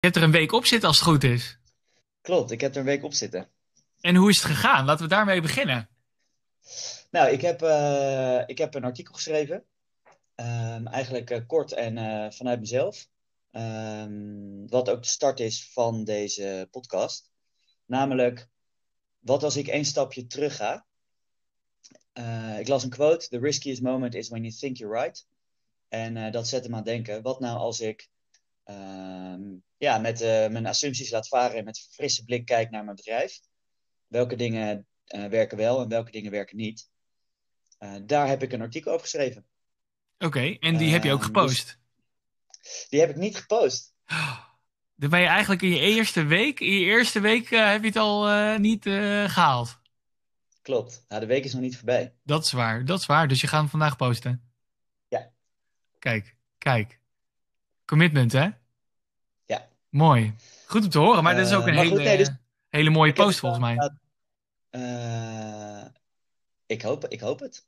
Je hebt er een week op zitten als het goed is. Klopt, ik heb er een week op zitten. En hoe is het gegaan? Laten we daarmee beginnen. Nou, ik heb, uh, ik heb een artikel geschreven. Um, eigenlijk uh, kort en uh, vanuit mezelf. Um, wat ook de start is van deze podcast. Namelijk, wat als ik één stapje terug ga? ik las een quote: The riskiest moment is when you think you're right. En dat zet hem aan denken. Wat nou als ik ja, met uh, mijn assumpties laat varen en met een frisse blik kijk naar mijn bedrijf. Welke dingen uh, werken wel en welke dingen werken niet. Uh, daar heb ik een artikel over geschreven. Oké, okay, en die heb je ook gepost? Dus, die heb ik niet gepost. Dan ben je eigenlijk in je eerste week, in je eerste week heb je het al niet gehaald. Klopt, nou, de week is nog niet voorbij. Dat is waar, dat is waar. Dus je gaat hem vandaag posten? Ja. Kijk, kijk. Commitment, hè? Ja. Mooi. Goed om te horen, maar dat is ook een hele, goed, nee, dus, hele mooie post volgens mij. Uh, ik, hoop, ik hoop het.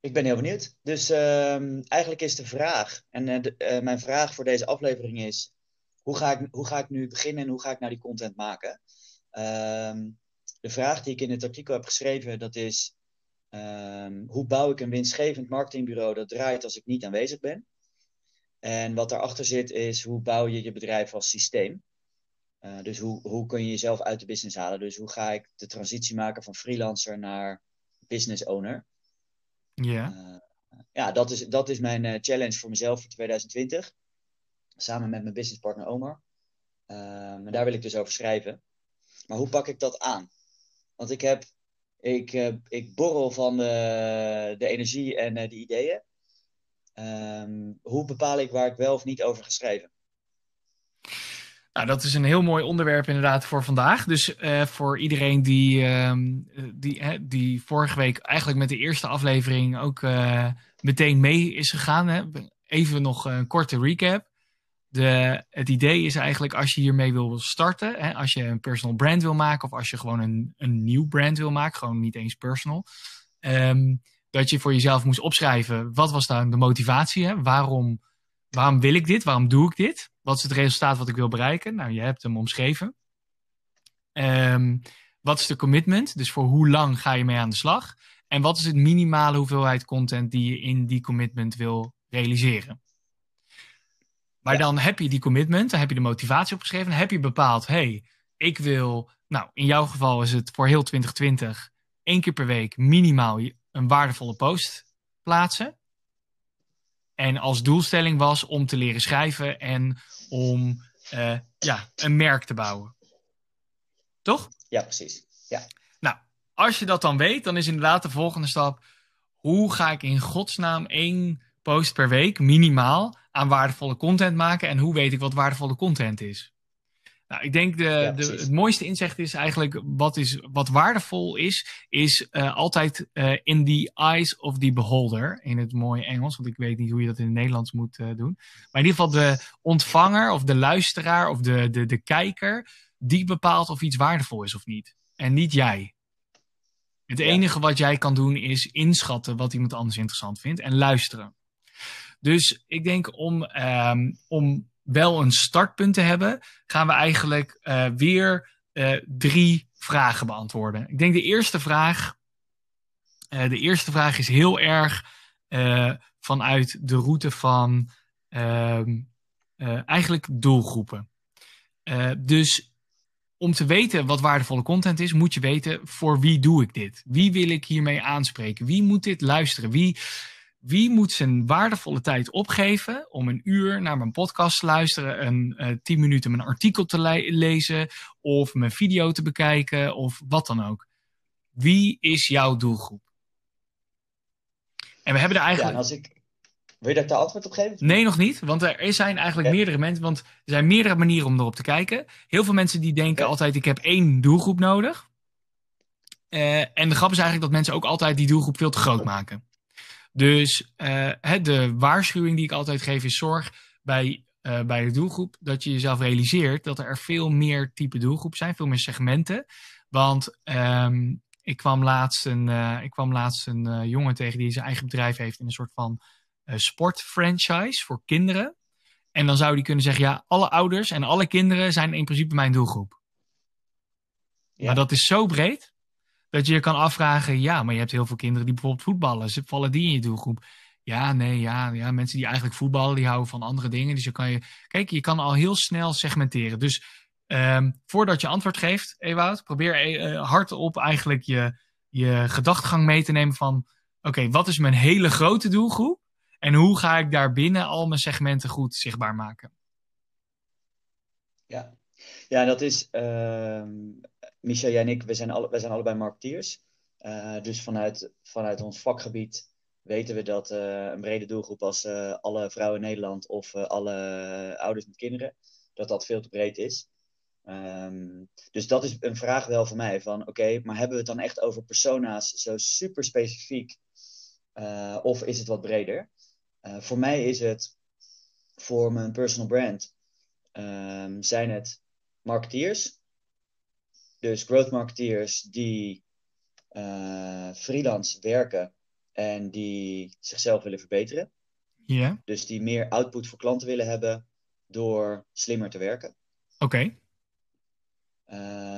Ik ben heel benieuwd. Dus uh, eigenlijk is de vraag, en uh, de, mijn vraag voor deze aflevering is: hoe ga, ik, hoe ga ik nu beginnen en hoe ga ik nou die content maken? Ehm, de vraag die ik in het artikel heb geschreven, dat is: ehm, hoe bouw ik een winstgevend marketingbureau dat draait als ik niet aanwezig ben? En wat daarachter zit is hoe bouw je je bedrijf als systeem. Uh, dus hoe, hoe kun je jezelf uit de business halen? Dus hoe ga ik de transitie maken van freelancer naar business owner? Ja. Yeah. Uh, ja, dat is, dat is mijn uh, challenge voor mezelf voor 2020. Samen met mijn businesspartner Omar. en daar wil ik dus over schrijven. Maar hoe pak ik dat aan? Want ik heb, ik, ik borrel van de, de energie en de ideeën. Um, hoe bepaal ik waar ik wel of niet over ga schrijven? Nou, dat is een heel mooi onderwerp inderdaad voor vandaag. Dus uh, voor iedereen die, uh, die, die vorige week eigenlijk met de eerste aflevering ook uh, meteen mee is gegaan. Hè. Even nog een korte recap. De, het idee is eigenlijk als je hiermee wil starten, hè, als je een personal brand wil maken of als je gewoon een, een nieuw brand wil maken, gewoon niet eens personal. Um, dat je voor jezelf moest opschrijven, wat was dan de motivatie? Hè? Waarom, waarom wil ik dit? Waarom doe ik dit? Wat is het resultaat wat ik wil bereiken? Nou, je hebt hem omschreven. Um, wat is de commitment? Dus voor hoe lang ga je mee aan de slag? En wat is het minimale hoeveelheid content die je in die commitment wil realiseren? Maar ja. dan heb je die commitment, dan heb je de motivatie opgeschreven, dan heb je bepaald, hey, ik wil, nou, in jouw geval is het voor heel 2020 één keer per week minimaal een waardevolle post plaatsen. En als doelstelling was om te leren schrijven en om uh, ja, een merk te bouwen. Toch? Ja, precies. Ja. Nou, als je dat dan weet, dan is inderdaad de volgende stap: hoe ga ik in godsnaam één post per week minimaal aan waardevolle content maken en hoe weet ik wat waardevolle content is? Nou, ik denk de, ja, de, het mooiste inzicht is eigenlijk wat, is, wat waardevol is, is uh, altijd uh, in the eyes of the beholder. In het mooie Engels, want ik weet niet hoe je dat in het Nederlands moet uh, doen. Maar in ieder geval de ontvanger of de luisteraar of de, de, de kijker, die bepaalt of iets waardevol is of niet. En niet jij. Het ja. enige wat jij kan doen is inschatten wat iemand anders interessant vindt en luisteren. Dus ik denk om, um, om wel een startpunt te hebben, gaan we eigenlijk uh, weer uh, drie vragen beantwoorden. Ik denk de eerste vraag, uh, de eerste vraag is heel erg vanuit de route van ehm, eigenlijk doelgroepen. dus om te weten wat waardevolle content is, moet je weten voor wie doe ik dit? Wie wil ik hiermee aanspreken? Wie moet dit luisteren? Wie, wie moet zijn waardevolle tijd opgeven om een uur naar mijn podcast te luisteren, een uh, tien minuten mijn artikel te le lezen of mijn video te bekijken of wat dan ook? Wie is jouw doelgroep? En we hebben er eigenlijk. Ja, als ik... Wil je daar de antwoord op geven? Nee, nog niet. Want er zijn eigenlijk ja. meerdere mensen. Want er zijn meerdere manieren om erop te kijken. Heel veel mensen die denken ja. altijd: ik heb één doelgroep nodig. Uh, en de grap is eigenlijk dat mensen ook altijd die doelgroep veel te groot maken. Dus uh, de waarschuwing die ik altijd geef is zorg bij, uh, bij de doelgroep dat je jezelf realiseert dat er veel meer type doelgroep zijn, veel meer segmenten. Want um, ik kwam laatst een, uh, ik kwam laatst een jongen tegen die zijn eigen bedrijf heeft in een soort van sportfranchise voor kinderen. En dan zou die kunnen zeggen, ja, alle ouders en alle kinderen zijn in principe mijn doelgroep. Ja. Maar dat is zo breed dat je je kan afvragen, ja, maar je hebt heel veel kinderen die bijvoorbeeld voetballen. Ze vallen die in je doelgroep? Ja, nee, ja, ja, mensen die eigenlijk voetballen, die houden van andere dingen. Dus je kan je, kijk, je kan al heel snel segmenteren. Dus ehm, voordat je antwoord geeft, Ewout, probeer eh, hardop eigenlijk je, je gedachtegang mee te nemen van, oké, wat is mijn hele grote doelgroep? En hoe ga ik daar binnen al mijn segmenten goed zichtbaar maken? Ja, ja dat is. ehm Michel, jij en ik, we zijn, alle, wij zijn allebei marketeers. Eh, dus vanuit, vanuit ons vakgebied weten we dat eh, een brede doelgroep als eh, alle vrouwen in Nederland of alle ouders met kinderen, dat dat veel te breed is. Ehm, dus dat is een vraag wel van mij: van oké, maar hebben we het dan echt over persona's zo super specifiek? of is het wat breder? voor mij is het voor mijn personal brand um, zijn het marketeers. Dus growth marketeers die uh, freelance werken en die zichzelf willen verbeteren. Ja. Yeah. Dus die meer output voor klanten willen hebben door slimmer te werken. Oké. Okay.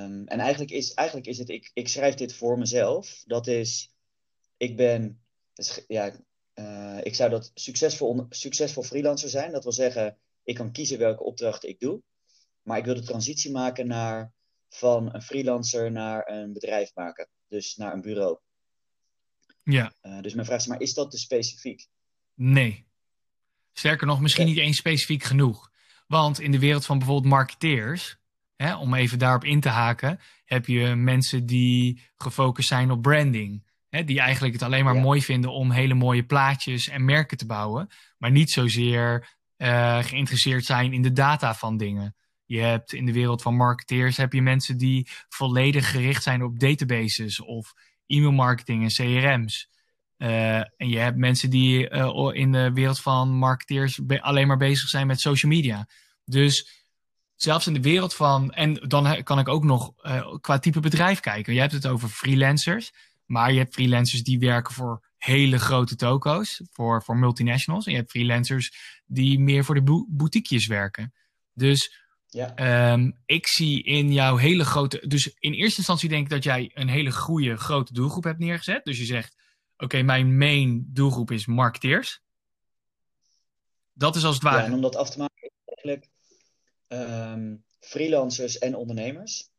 Um, en eigenlijk is, eigenlijk is het, ik, ik schrijf dit voor mezelf. Dat is, ik ben, dus, ja, uh, ik zou dat succesvol, succesvol freelancer zijn. Dat wil zeggen, ik kan kiezen welke opdrachten ik doe. Maar ik wil de transitie maken naar van een freelancer naar een bedrijf maken. Dus naar een bureau. Ja. Uh, dus mijn vraag is, maar is dat te specifiek? Nee. Sterker nog, misschien niet eens specifiek genoeg. Want in de wereld van bijvoorbeeld marketeers, hè, om even daarop in te haken, heb je mensen die gefocust zijn op branding. Hè, die eigenlijk het alleen maar Ja. mooi vinden om hele mooie plaatjes en merken te bouwen. Maar niet zozeer eh, geïnteresseerd zijn in de data van dingen. Je hebt in de wereld van marketeers heb je mensen die volledig gericht zijn op databases of e-mailmarketing en CRM's. Eh, en je hebt mensen die eh, in de wereld van marketeers alleen maar bezig zijn met social media. Dus zelfs in de wereld van. En dan kan ik ook nog eh, qua type bedrijf kijken. Je hebt het over freelancers. Maar je hebt freelancers die werken voor hele grote toko's, voor, voor multinationals. En je hebt freelancers die meer voor de bo- boutiquejes werken. Dus Ja, Ehm, ik zie in jouw hele grote. Dus in eerste instantie denk ik dat jij een hele goede grote doelgroep hebt neergezet. Dus je zegt: Oké, mijn main doelgroep is marketeers. Dat is als het ja, ware. en om dat af te maken, is eigenlijk ehm, freelancers en ondernemers.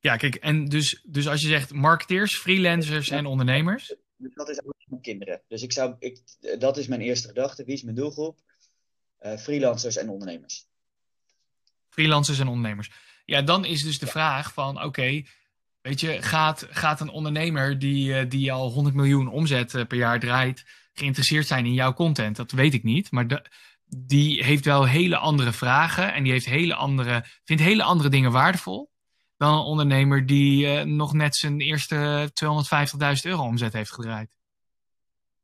Ja, kijk, en dus, dus als je zegt marketeers, freelancers en ondernemers. Dus dat is ook mijn kinderen. Dus ik zou, ik, dat is mijn eerste gedachte. Wie is mijn doelgroep? Eh, freelancers en ondernemers. Freelancers en ondernemers. Ja, dan is dus de vraag van, oké, weet je, gaat, gaat een ondernemer die, eh, die al 100 miljoen omzet eh, per jaar draait, geïnteresseerd zijn in jouw content? Dat weet ik niet, maar de, die heeft wel hele andere vragen en die heeft hele andere, vindt hele andere dingen waardevol dan een ondernemer die eh, nog net zijn eerste 250.000 euro omzet heeft gedraaid.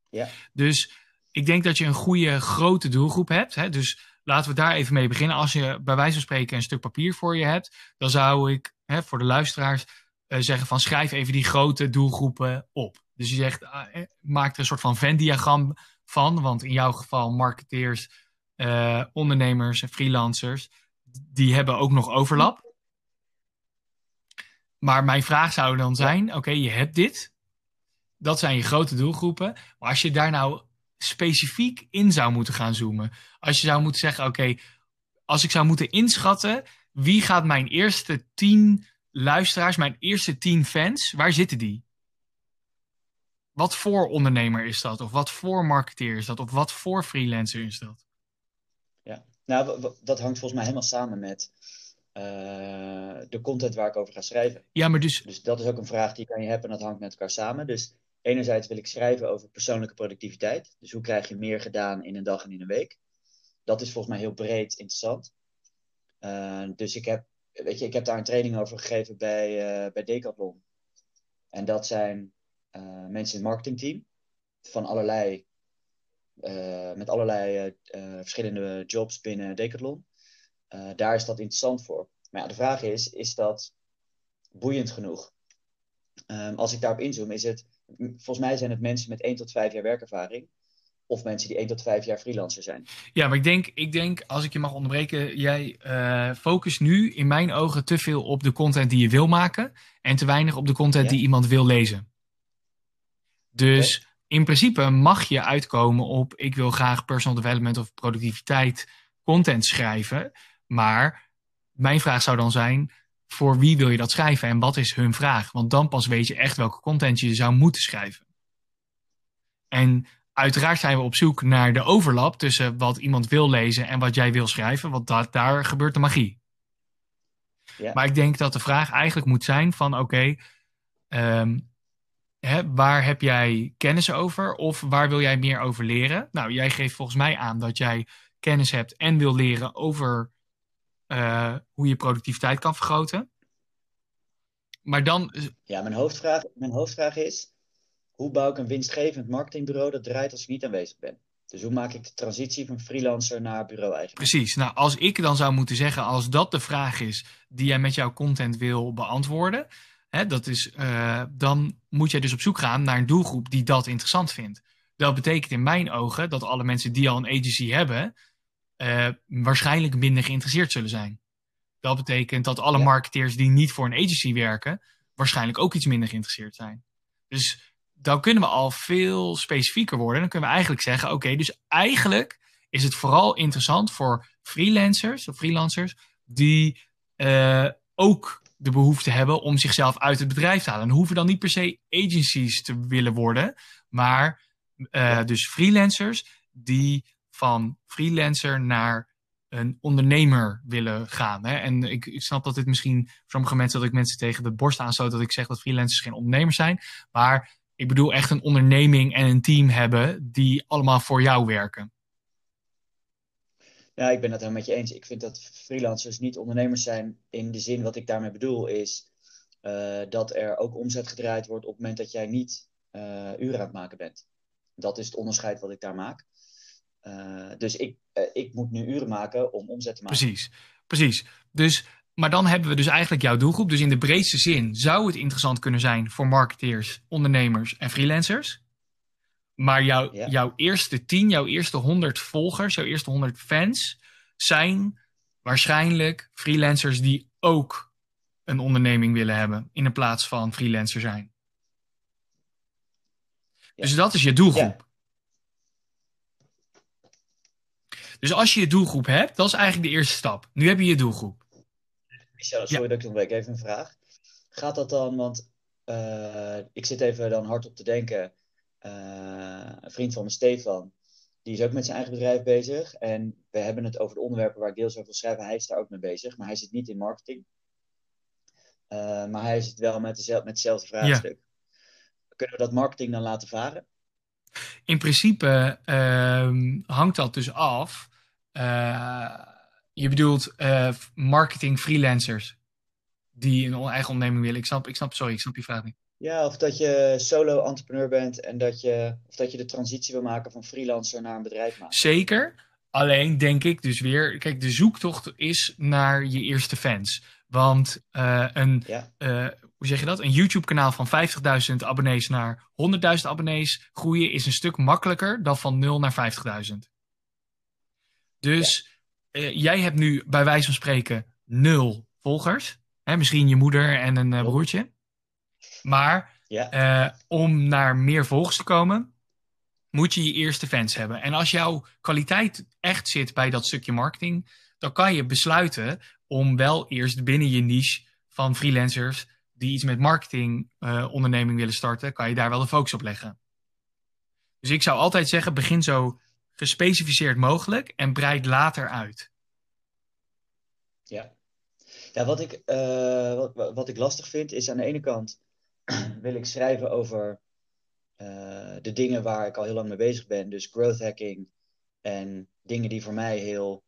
Ja. Dus ik denk dat je een goede grote doelgroep hebt. Hè? Dus laten we daar even mee beginnen. Als je bij wijze van spreken een stuk papier voor je hebt, dan zou ik hè, voor de luisteraars eh, zeggen van schrijf even die grote doelgroepen op. Dus je zegt, ah, eh, maak er een soort van Venn-diagram van, want in jouw geval marketeers, eh, ondernemers en freelancers, die hebben ook nog overlap. Maar mijn vraag zou dan zijn, oké, je hebt dit. Dat zijn je grote doelgroepen. Maar als je daar nou specifiek in zou moeten gaan zoomen. Als je zou moeten zeggen, oké, als ik zou moeten inschatten, wie gaat mijn eerste tien luisteraars, mijn eerste tien fans, waar zitten die? Wat voor ondernemer is dat? Of wat voor marketeer is dat? Of wat voor freelancer is dat? Ja, nou, dat hangt volgens mij helemaal samen met eh, de content waar ik over ga schrijven. Ja, maar dus, Dus dat is ook een vraag die kan je hebben en dat hangt met elkaar samen. Dus enerzijds wil ik schrijven over persoonlijke productiviteit. Dus hoe krijg je meer gedaan in een dag en in een week? Dat is volgens mij heel breed interessant. Eh, dus ik heb, weet je, ik heb daar een training over gegeven bij, eh, bij Decathlon. En dat zijn eh, mensen in het marketingteam van allerlei, met allerlei verschillende jobs binnen Decathlon. Daar is dat interessant voor. Maar ja, de vraag is, is dat boeiend genoeg? Ehm, als ik daarop inzoom, is het, volgens mij zijn het mensen met 1 tot 5 jaar werkervaring. of mensen die 1 tot 5 jaar freelancer zijn. Ja, maar ik denk, ik denk als ik je mag onderbreken, jij uh, focust nu in mijn ogen te veel op de content die je wil maken en te weinig op de content die iemand wil lezen. Dus in principe mag je uitkomen op ik wil graag personal development of productiviteit content schrijven, maar mijn vraag zou dan zijn, voor wie wil je dat schrijven en wat is hun vraag? Want dan pas weet je echt welke content je zou moeten schrijven. En uiteraard zijn we op zoek naar de overlap tussen wat iemand wil lezen en wat jij wil schrijven, want dat, daar gebeurt de magie. Maar ik denk dat de vraag eigenlijk moet zijn van oké, ehm, waar heb jij kennis over of waar wil jij meer over leren? Nou, jij geeft volgens mij aan dat jij kennis hebt en wil leren over uh, hoe je productiviteit kan vergroten. Maar dan. Ja, mijn hoofdvraag, mijn hoofdvraag is: hoe bouw ik een winstgevend marketingbureau dat draait als ik niet aanwezig ben? Dus hoe maak ik de transitie van freelancer naar bureau-eigenaar? Precies. Nou, als ik dan zou moeten zeggen, als dat de vraag is die jij met jouw content wil beantwoorden, hè, dat is, uh, dan moet jij dus op zoek gaan naar een doelgroep die dat interessant vindt. Dat betekent in mijn ogen dat alle mensen die al een agency hebben, uh, waarschijnlijk minder geïnteresseerd zullen zijn. Dat betekent dat alle marketeers die niet voor een agency werken, waarschijnlijk ook iets minder geïnteresseerd zijn. Dus dan kunnen we al veel specifieker worden. Dan kunnen we eigenlijk zeggen: oké, dus eigenlijk is het vooral interessant voor freelancers of freelancers die uh, ook de behoefte hebben om zichzelf uit het bedrijf te halen. En hoeven dan niet per se agencies te willen worden, maar uh, dus freelancers die van freelancer naar een ondernemer willen gaan. Hè? En ik, ik, snap dat dit misschien voor sommige mensen dat ik mensen tegen de borst aanstoot dat ik zeg dat freelancers geen ondernemers zijn. Maar ik bedoel echt een onderneming en een team hebben die allemaal voor jou werken. Ja, ik ben het helemaal met je eens. Ik vind dat freelancers niet ondernemers zijn in de zin wat ik daarmee bedoel is uh, dat er ook omzet gedraaid wordt op het moment dat jij niet uh, uren aan het maken bent. Dat is het onderscheid wat ik daar maak. Uh, dus ik, ik moet nu uren maken om omzet te maken. Precies, precies. Dus maar dan hebben we dus eigenlijk jouw doelgroep. Dus in de breedste zin zou het interessant kunnen zijn voor marketeers, ondernemers en freelancers. Maar jouw, jouw eerste 10, jouw eerste 100 volgers, jouw eerste 100 fans zijn waarschijnlijk freelancers die ook een onderneming willen hebben in plaats van freelancer zijn. Dus dat is je doelgroep. Dus als je je doelgroep hebt, dat is eigenlijk de eerste stap. Nu heb je je doelgroep. Michel, sorry dat ik nog even een vraag. Gaat dat dan, want uh, ik zit even dan hard op te denken. Uh, een vriend van me, Stefan, die is ook met zijn eigen bedrijf bezig. En we hebben het over de onderwerpen waar ik deels over wil schrijven. Hij is daar ook mee bezig, maar hij zit niet in marketing. Uh, maar hij zit wel met, dezelfde, met hetzelfde vraagstuk. Ja. Kunnen we dat marketing dan laten varen? In principe ehm, hangt dat dus af. Je bedoelt uh, marketing freelancers die een eigen onderneming willen. Ik snap, ik snap, sorry, ik snap je vraag niet. Ja, of dat je solo entrepreneur bent en dat je, of dat je de transitie wil maken van freelancer naar een bedrijf maken. Zeker. Alleen denk ik dus weer, kijk, de zoektocht is naar je eerste fans. Want uh, een, ja. uh, hoe zeg je dat? Een YouTube-kanaal van 50.000 abonnees naar 100.000 abonnees groeien is een stuk makkelijker dan van 0 naar 50.000. Dus ja uh, jij hebt nu bij wijze van spreken nul volgers. Hè, misschien je moeder en een uh, broertje. Maar ja. uh, om naar meer volgers te komen, moet je je eerste fans hebben. En als jouw kwaliteit echt zit bij dat stukje marketing, dan kan je besluiten om wel eerst binnen je niche van freelancers die iets met marketing onderneming willen starten, kan je daar wel de focus op leggen. Dus ik zou altijd zeggen, begin zo gespecificeerd mogelijk en breid later uit. Ja, ja wat, ik, uh, wat, wat ik lastig vind is aan de ene kant wil ik schrijven over uh, de dingen waar ik al heel lang mee bezig ben. Dus growth hacking en dingen die voor mij heel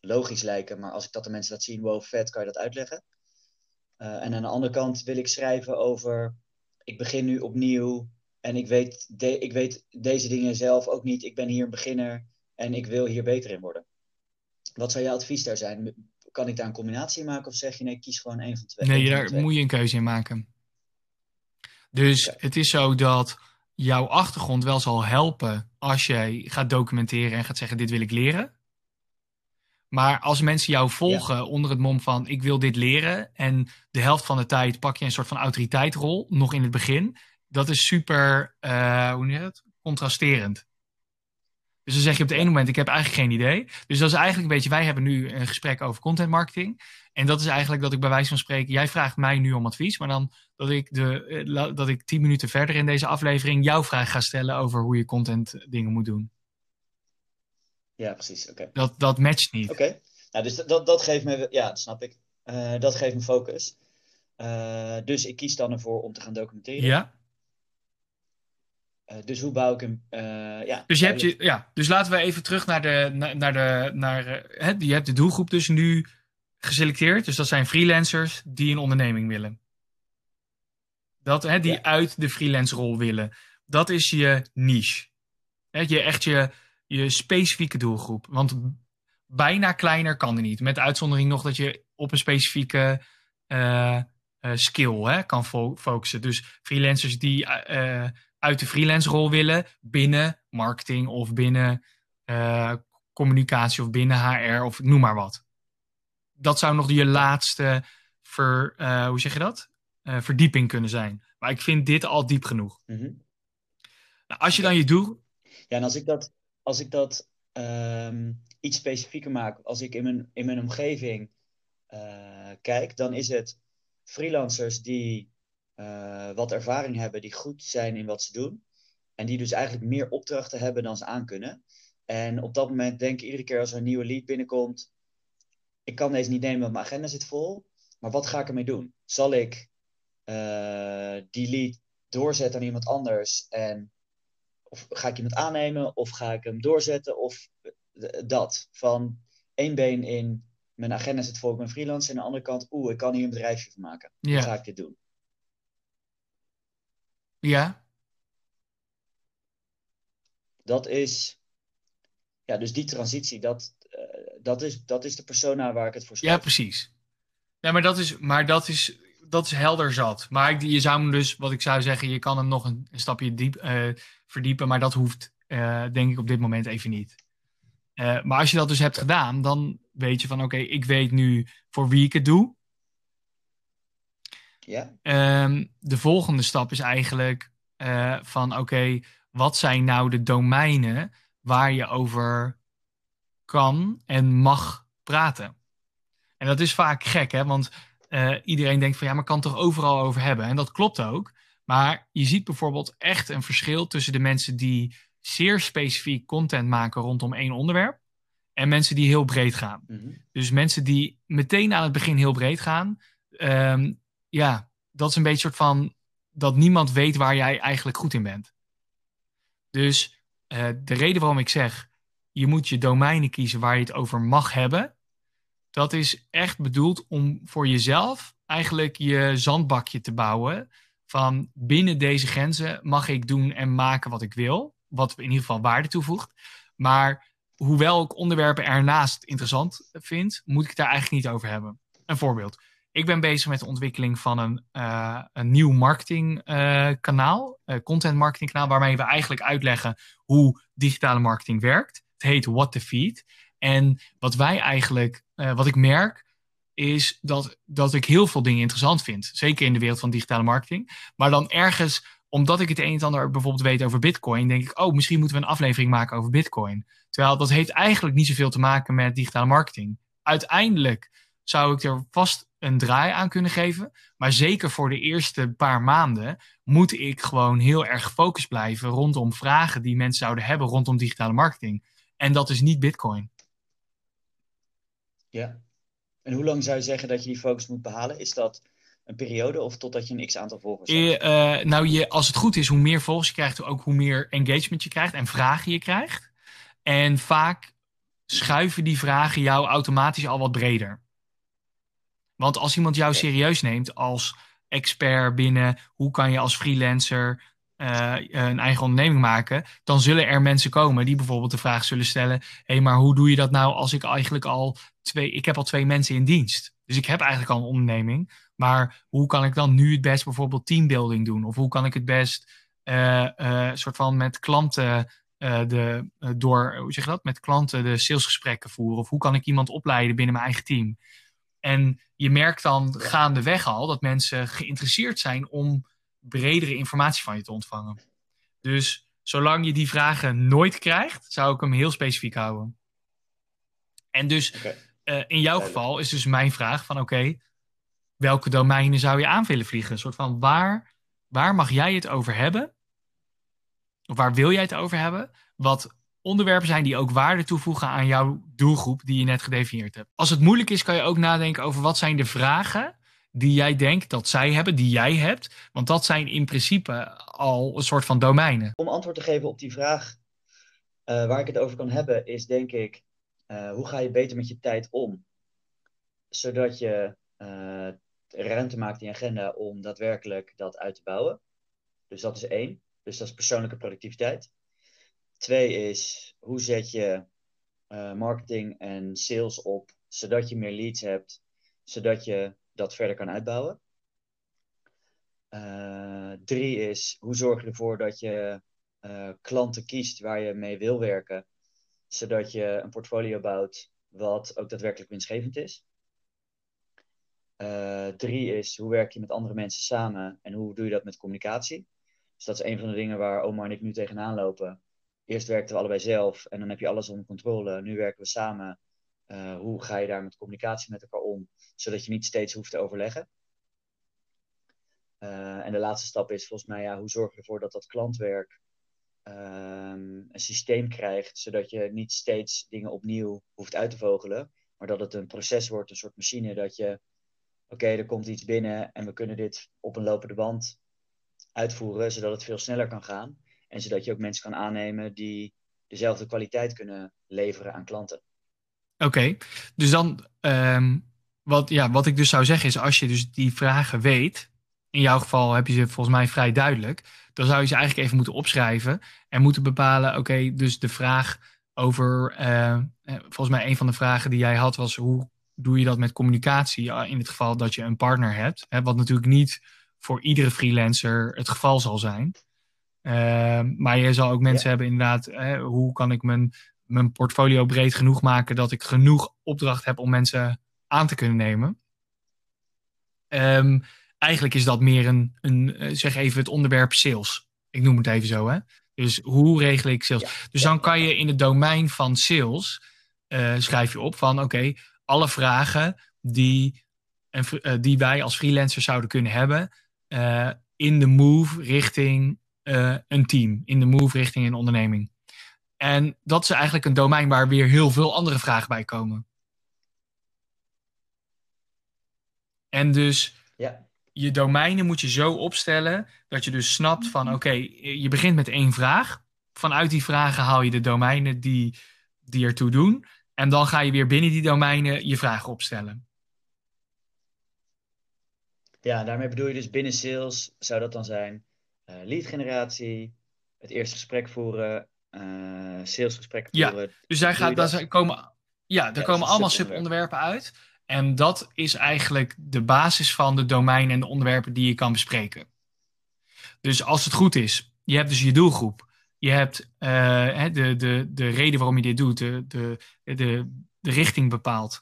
logisch lijken. Maar als ik dat de mensen laat zien, wow, vet, kan je dat uitleggen. Uh, en aan de andere kant wil ik schrijven over, ik begin nu opnieuw en ik weet, de, ik weet deze dingen zelf ook niet. Ik ben hier een beginner en ik wil hier beter in worden. Wat zou je advies daar zijn? Kan ik daar een combinatie in maken of zeg je nee, kies gewoon één van twee? Nee, daar moet je een keuze in maken. Dus het is zo dat jouw achtergrond wel zal helpen als jij gaat documenteren en gaat zeggen: Dit wil ik leren. Maar als mensen jou volgen onder het mom van: Ik wil dit leren. en de helft van de tijd pak je een soort van autoriteitrol, nog in het begin. Dat is super, uh, hoe noem je het? Contrasterend. Dus dan zeg je op het ene moment, ik heb eigenlijk geen idee. Dus dat is eigenlijk een beetje, wij hebben nu een gesprek over content marketing. En dat is eigenlijk dat ik bij wijze van spreken, jij vraagt mij nu om advies, maar dan dat ik, de, eh, dat ik tien minuten verder in deze aflevering jouw vraag ga stellen over hoe je content dingen moet doen. Ja, precies. Oké. Dat, dat matcht niet. Oké. Nou, dus dat, dat geeft me, ja, dat snap ik. Uh, dat geeft me focus. Uh, dus ik kies dan ervoor om te gaan documenteren. Ja. Uh, dus hoe bouw ik hem? ja, dus, je hebt je, ja, dus laten we even terug naar de. Naar, naar de naar, hè, je hebt de doelgroep dus nu geselecteerd. Dus dat zijn freelancers die een onderneming willen. Dat, hè, die uit de freelance rol willen. Dat is je niche. Hè, je, echt je, je specifieke doelgroep. Want bijna kleiner kan die niet. Met uitzondering nog dat je op een specifieke uh, skill hè, kan fo focussen. Dus freelancers die uit de freelance rol willen binnen marketing of binnen communicatie of binnen HR of noem maar wat. Dat zou nog je laatste ver, hoe zeg je dat? verdieping kunnen zijn. Maar ik vind dit al diep genoeg. Mm -hmm. nou, als je dan je doel. Ja, en als ik dat, als ik dat um, iets specifieker maak, als ik in mijn, in mijn omgeving kijk, dan is het freelancers die uh, wat ervaring hebben, die goed zijn in wat ze doen. En die dus eigenlijk meer opdrachten hebben dan ze aankunnen. En op dat moment denk ik iedere keer als er een nieuwe lead binnenkomt, ik kan deze niet nemen, want mijn agenda zit vol. Maar wat ga ik ermee doen? Zal ik uh, die lead doorzetten aan iemand anders en of ga ik iemand aannemen of ga ik hem doorzetten of dat. Van één been in mijn agenda zit vol, ik ben freelance. En aan de andere kant, oeh, ik kan hier een bedrijfje van maken. Ja. Ga ik dit doen? Ja. Dat is, ja, dus die transitie, dat, uh, dat, is, dat is de persona waar ik het voor schrijf. Ja, precies. Ja, maar dat is, maar dat is, dat is helder zat. Maar je zou hem dus, wat ik zou zeggen, je kan hem nog een, een stapje diep uh, verdiepen, maar dat hoeft uh, denk ik op dit moment even niet. Maar als je dat dus hebt gedaan, dan weet je van oké, okay, ik weet nu voor wie ik het doe. Ja. Um, de volgende stap is eigenlijk uh, van oké, okay, wat zijn nou de domeinen waar je over kan en mag praten? En dat is vaak gek, hè? Want uh, iedereen denkt van ja, maar kan toch overal over hebben? En dat klopt ook. Maar je ziet bijvoorbeeld echt een verschil tussen de mensen die zeer specifiek content maken rondom één onderwerp. En mensen die heel breed gaan. Mm -hmm. Dus mensen die meteen aan het begin heel breed gaan. Um, ja, dat is een beetje soort van dat niemand weet waar jij eigenlijk goed in bent. Dus uh, de reden waarom ik zeg, je moet je domeinen kiezen waar je het over mag hebben. Dat is echt bedoeld om voor jezelf eigenlijk je zandbakje te bouwen. Van binnen deze grenzen mag ik doen en maken wat ik wil wat in ieder geval waarde toevoegt. Maar hoewel ik onderwerpen ernaast interessant vind, moet ik daar eigenlijk niet over hebben. Een voorbeeld. Ik ben bezig met de ontwikkeling van een, uh, een nieuw marketingkanaal, uh, uh, content marketing kanaal, waarmee we eigenlijk uitleggen hoe digitale marketing werkt. Het heet What the Feed. En wat wij eigenlijk, wat ik merk, is dat, dat ik heel veel dingen interessant vind. Zeker in de wereld van digitale marketing. Maar dan ergens omdat ik het een en ander bijvoorbeeld weet over Bitcoin, denk ik, oh, misschien moeten we een aflevering maken over Bitcoin. Terwijl dat heeft eigenlijk niet zoveel te maken met digitale marketing. Uiteindelijk zou ik er vast een draai aan kunnen geven. Maar zeker voor de eerste paar maanden moet ik gewoon heel erg gefocust blijven rondom vragen die mensen zouden hebben rondom digitale marketing. En dat is niet Bitcoin. Ja. En hoe lang zou je zeggen dat je die focus moet behalen? Is dat een periode of totdat je een x aantal volgers hebt? Uh, nou, je, als het goed is, hoe meer volgers je krijgt, ook hoe meer engagement je krijgt en vragen je krijgt. En vaak schuiven die vragen jou automatisch al wat breder. Want als iemand jou serieus neemt als expert binnen hoe kan je als freelancer uh, een eigen onderneming maken, dan zullen er mensen komen die bijvoorbeeld de vraag zullen stellen: hé, hey, maar hoe doe je dat nou als ik eigenlijk al twee, ik heb al twee mensen in dienst. Dus ik heb eigenlijk al een onderneming. Maar hoe kan ik dan nu het best bijvoorbeeld teambuilding doen? Of hoe kan ik het best uh, soort van met klanten de, door, hoe zeg je dat, met klanten de salesgesprekken voeren? Of hoe kan ik iemand opleiden binnen mijn eigen team? En je merkt dan gaandeweg al dat mensen geïnteresseerd zijn om bredere informatie van je te ontvangen. Dus zolang je die vragen nooit krijgt, zou ik hem heel specifiek houden. En dus in jouw geval is dus mijn vraag van oké, welke domeinen zou je aan willen vliegen? Een soort van waar, waar mag jij het over hebben? Of waar wil jij het over hebben? Wat onderwerpen zijn die ook waarde toevoegen aan jouw doelgroep die je net gedefinieerd hebt. Als het moeilijk is, kan je ook nadenken over wat zijn de vragen die jij denkt dat zij hebben, die jij hebt. Want dat zijn in principe al een soort van domeinen. Om antwoord te geven op die vraag uh, waar ik het over kan hebben, is denk ik, uh, hoe ga je beter met je tijd om? Zodat je uh, ruimte maakt in je agenda om daadwerkelijk dat uit te bouwen. Dus dat is één. Dus dat is persoonlijke productiviteit. Twee is hoe zet je uh, marketing en sales op zodat je meer leads hebt, zodat je dat verder kan uitbouwen. Uh, drie is hoe zorg je ervoor dat je uh, klanten kiest waar je mee wil werken, zodat je een portfolio bouwt wat ook daadwerkelijk winstgevend is. Drie is hoe werk je met andere mensen samen en hoe doe je dat met communicatie. Dus dat is een van de dingen waar Omar en ik nu tegenaan lopen. Eerst werkten we allebei zelf en dan heb je alles onder controle. Nu werken we samen. Uh, hoe ga je daar met communicatie met elkaar om, zodat je niet steeds hoeft te overleggen. Uh, en de laatste stap is volgens mij, ja, hoe zorg je ervoor dat dat klantwerk um, een systeem krijgt, zodat je niet steeds dingen opnieuw hoeft uit te vogelen, maar dat het een proces wordt, een soort machine, dat je oké, er komt iets binnen en we kunnen dit op een lopende band uitvoeren, zodat het veel sneller kan gaan. En zodat je ook mensen kan aannemen die dezelfde kwaliteit kunnen leveren aan klanten. Oké, dus dan, um, wat, ja, wat ik dus zou zeggen is, als je dus die vragen weet, in jouw geval heb je ze volgens mij vrij duidelijk, dan zou je ze eigenlijk even moeten opschrijven en moeten bepalen, oké, dus de vraag over, uh, volgens mij een van de vragen die jij had was, hoe doe je dat met communicatie in het geval dat je een partner hebt. Hè, wat natuurlijk niet voor iedere freelancer het geval zal zijn. Uh, maar je zal ook mensen hebben inderdaad, hè, hoe kan ik mijn, mijn portfolio breed genoeg maken dat ik genoeg opdracht heb om mensen aan te kunnen nemen. Um, eigenlijk is dat meer een, een, eh, zeg even het onderwerp sales. Ik noem het even zo. Hè? Dus hoe regel ik sales? dus dan kan je in het domein van sales, uh, schrijf je op van oké, okay, alle vragen die, uh, die wij als freelancer zouden kunnen hebben uh, in de move richting uh, een team, in de move richting een onderneming. En dat is eigenlijk een domein waar weer heel veel andere vragen bij komen. En dus ja. je domeinen moet je zo opstellen dat je dus snapt van oké, okay, je begint met één vraag. Vanuit die vragen haal je de domeinen die, die ertoe doen. En dan ga je weer binnen die domeinen je vragen opstellen. Ja, daarmee bedoel je dus binnen sales zou dat dan zijn uh, lead generatie, het eerste gesprek voeren, uh, salesgesprekken voeren. Ja, dus daar, gaat, daar komen, ja, daar ja, komen allemaal subonderwerpen uit. En dat is eigenlijk de basis van de domeinen en de onderwerpen die je kan bespreken. Dus als het goed is, je hebt dus je doelgroep. Je hebt uh, de, de, de reden waarom je dit doet, de, de, de, de richting bepaalt.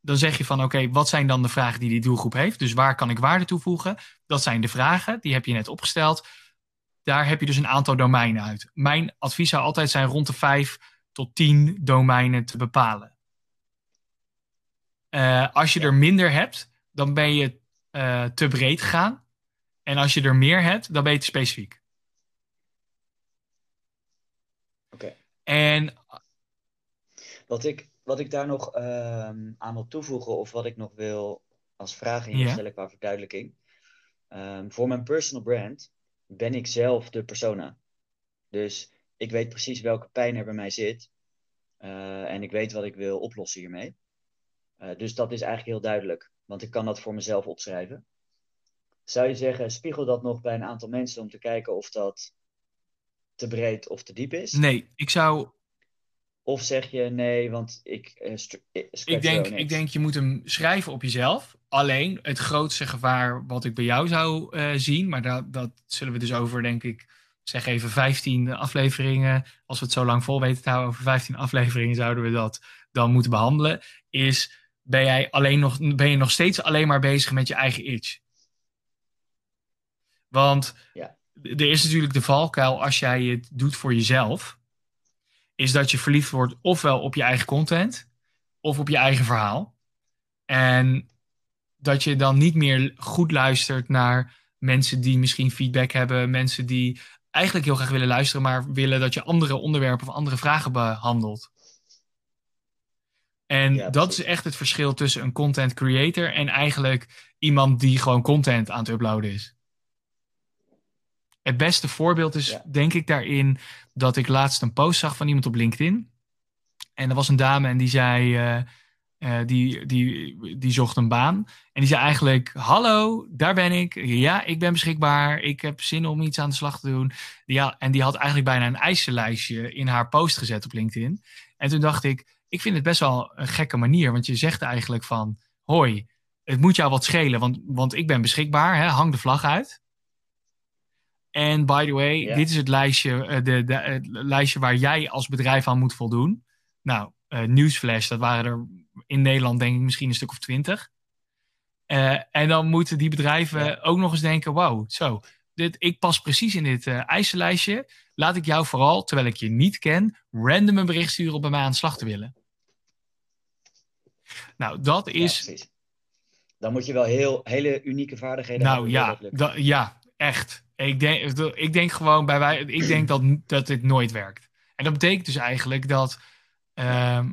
Dan zeg je van oké, okay, wat zijn dan de vragen die die doelgroep heeft? Dus waar kan ik waarde toevoegen? Dat zijn de vragen, die heb je net opgesteld. Daar heb je dus een aantal domeinen uit. Mijn advies zou altijd zijn rond de vijf tot tien domeinen te bepalen. Uh, als je er minder hebt, dan ben je uh, te breed gegaan. En als je er meer hebt, dan ben je te specifiek. En wat ik, wat ik daar nog um, aan wil toevoegen, of wat ik nog wil als vraag in ja. stellen qua verduidelijking. Um, voor mijn personal brand ben ik zelf de persona. Dus ik weet precies welke pijn er bij mij zit. Uh, en ik weet wat ik wil oplossen hiermee. Uh, dus dat is eigenlijk heel duidelijk. Want ik kan dat voor mezelf opschrijven. Zou je zeggen, spiegel dat nog bij een aantal mensen om te kijken of dat te breed of te diep is? Nee, ik zou. Of zeg je nee, want ik. Uh, ik, denk, ik denk je moet hem schrijven op jezelf. Alleen het grootste gevaar wat ik bij jou zou uh, zien, maar dat, dat zullen we dus over, denk ik, zeg even 15 afleveringen, als we het zo lang vol weten te houden, over 15 afleveringen zouden we dat dan moeten behandelen, is ben, jij alleen nog, ben je nog steeds alleen maar bezig met je eigen itch. Want Ja. er is natuurlijk de valkuil als jij het doet voor jezelf, is dat je verliefd wordt ofwel op je eigen content of op je eigen verhaal. En dat je dan niet meer goed luistert naar mensen die misschien feedback hebben, mensen die eigenlijk heel graag willen luisteren, maar willen dat je andere onderwerpen of andere vragen behandelt. En Ja, dat is echt het verschil tussen een content creator en eigenlijk iemand die gewoon content aan het uploaden is. Het beste voorbeeld is Ja. denk ik daarin dat ik laatst een post zag van iemand op LinkedIn. En er was een dame en die zei, eh, eh, die, die, die zocht een baan. En die zei eigenlijk, hallo, daar ben ik. Ja, ik ben beschikbaar. Ik heb zin om iets aan de slag te doen. Ja, en die had eigenlijk bijna een eisenlijstje in haar post gezet op LinkedIn. En toen dacht ik, ik vind het best wel een gekke manier. Want je zegt eigenlijk van, hoi, het moet jou wat schelen. Want, want ik ben beschikbaar, hè, hang de vlag uit. En by the way, dit is het lijstje, eh, de, de, het lijstje waar jij als bedrijf aan moet voldoen. Nou, eh Newsflash, dat waren er in Nederland denk ik misschien een stuk of twintig. Eh, en dan moeten die bedrijven Ja. ook nog eens denken, wow, zo, dit, ik pas precies in dit eh eisenlijstje. Laat ik jou vooral, terwijl ik je niet ken, random een bericht sturen om bij mij aan de slag te willen. Nou, dat is. Dan moet je wel heel, hele unieke vaardigheden Nou hebben. wil ja, da- ja, echt. Ik denk, ik denk gewoon bij wij, ik denk dat, dat dit nooit werkt. En dat betekent dus eigenlijk dat ehm,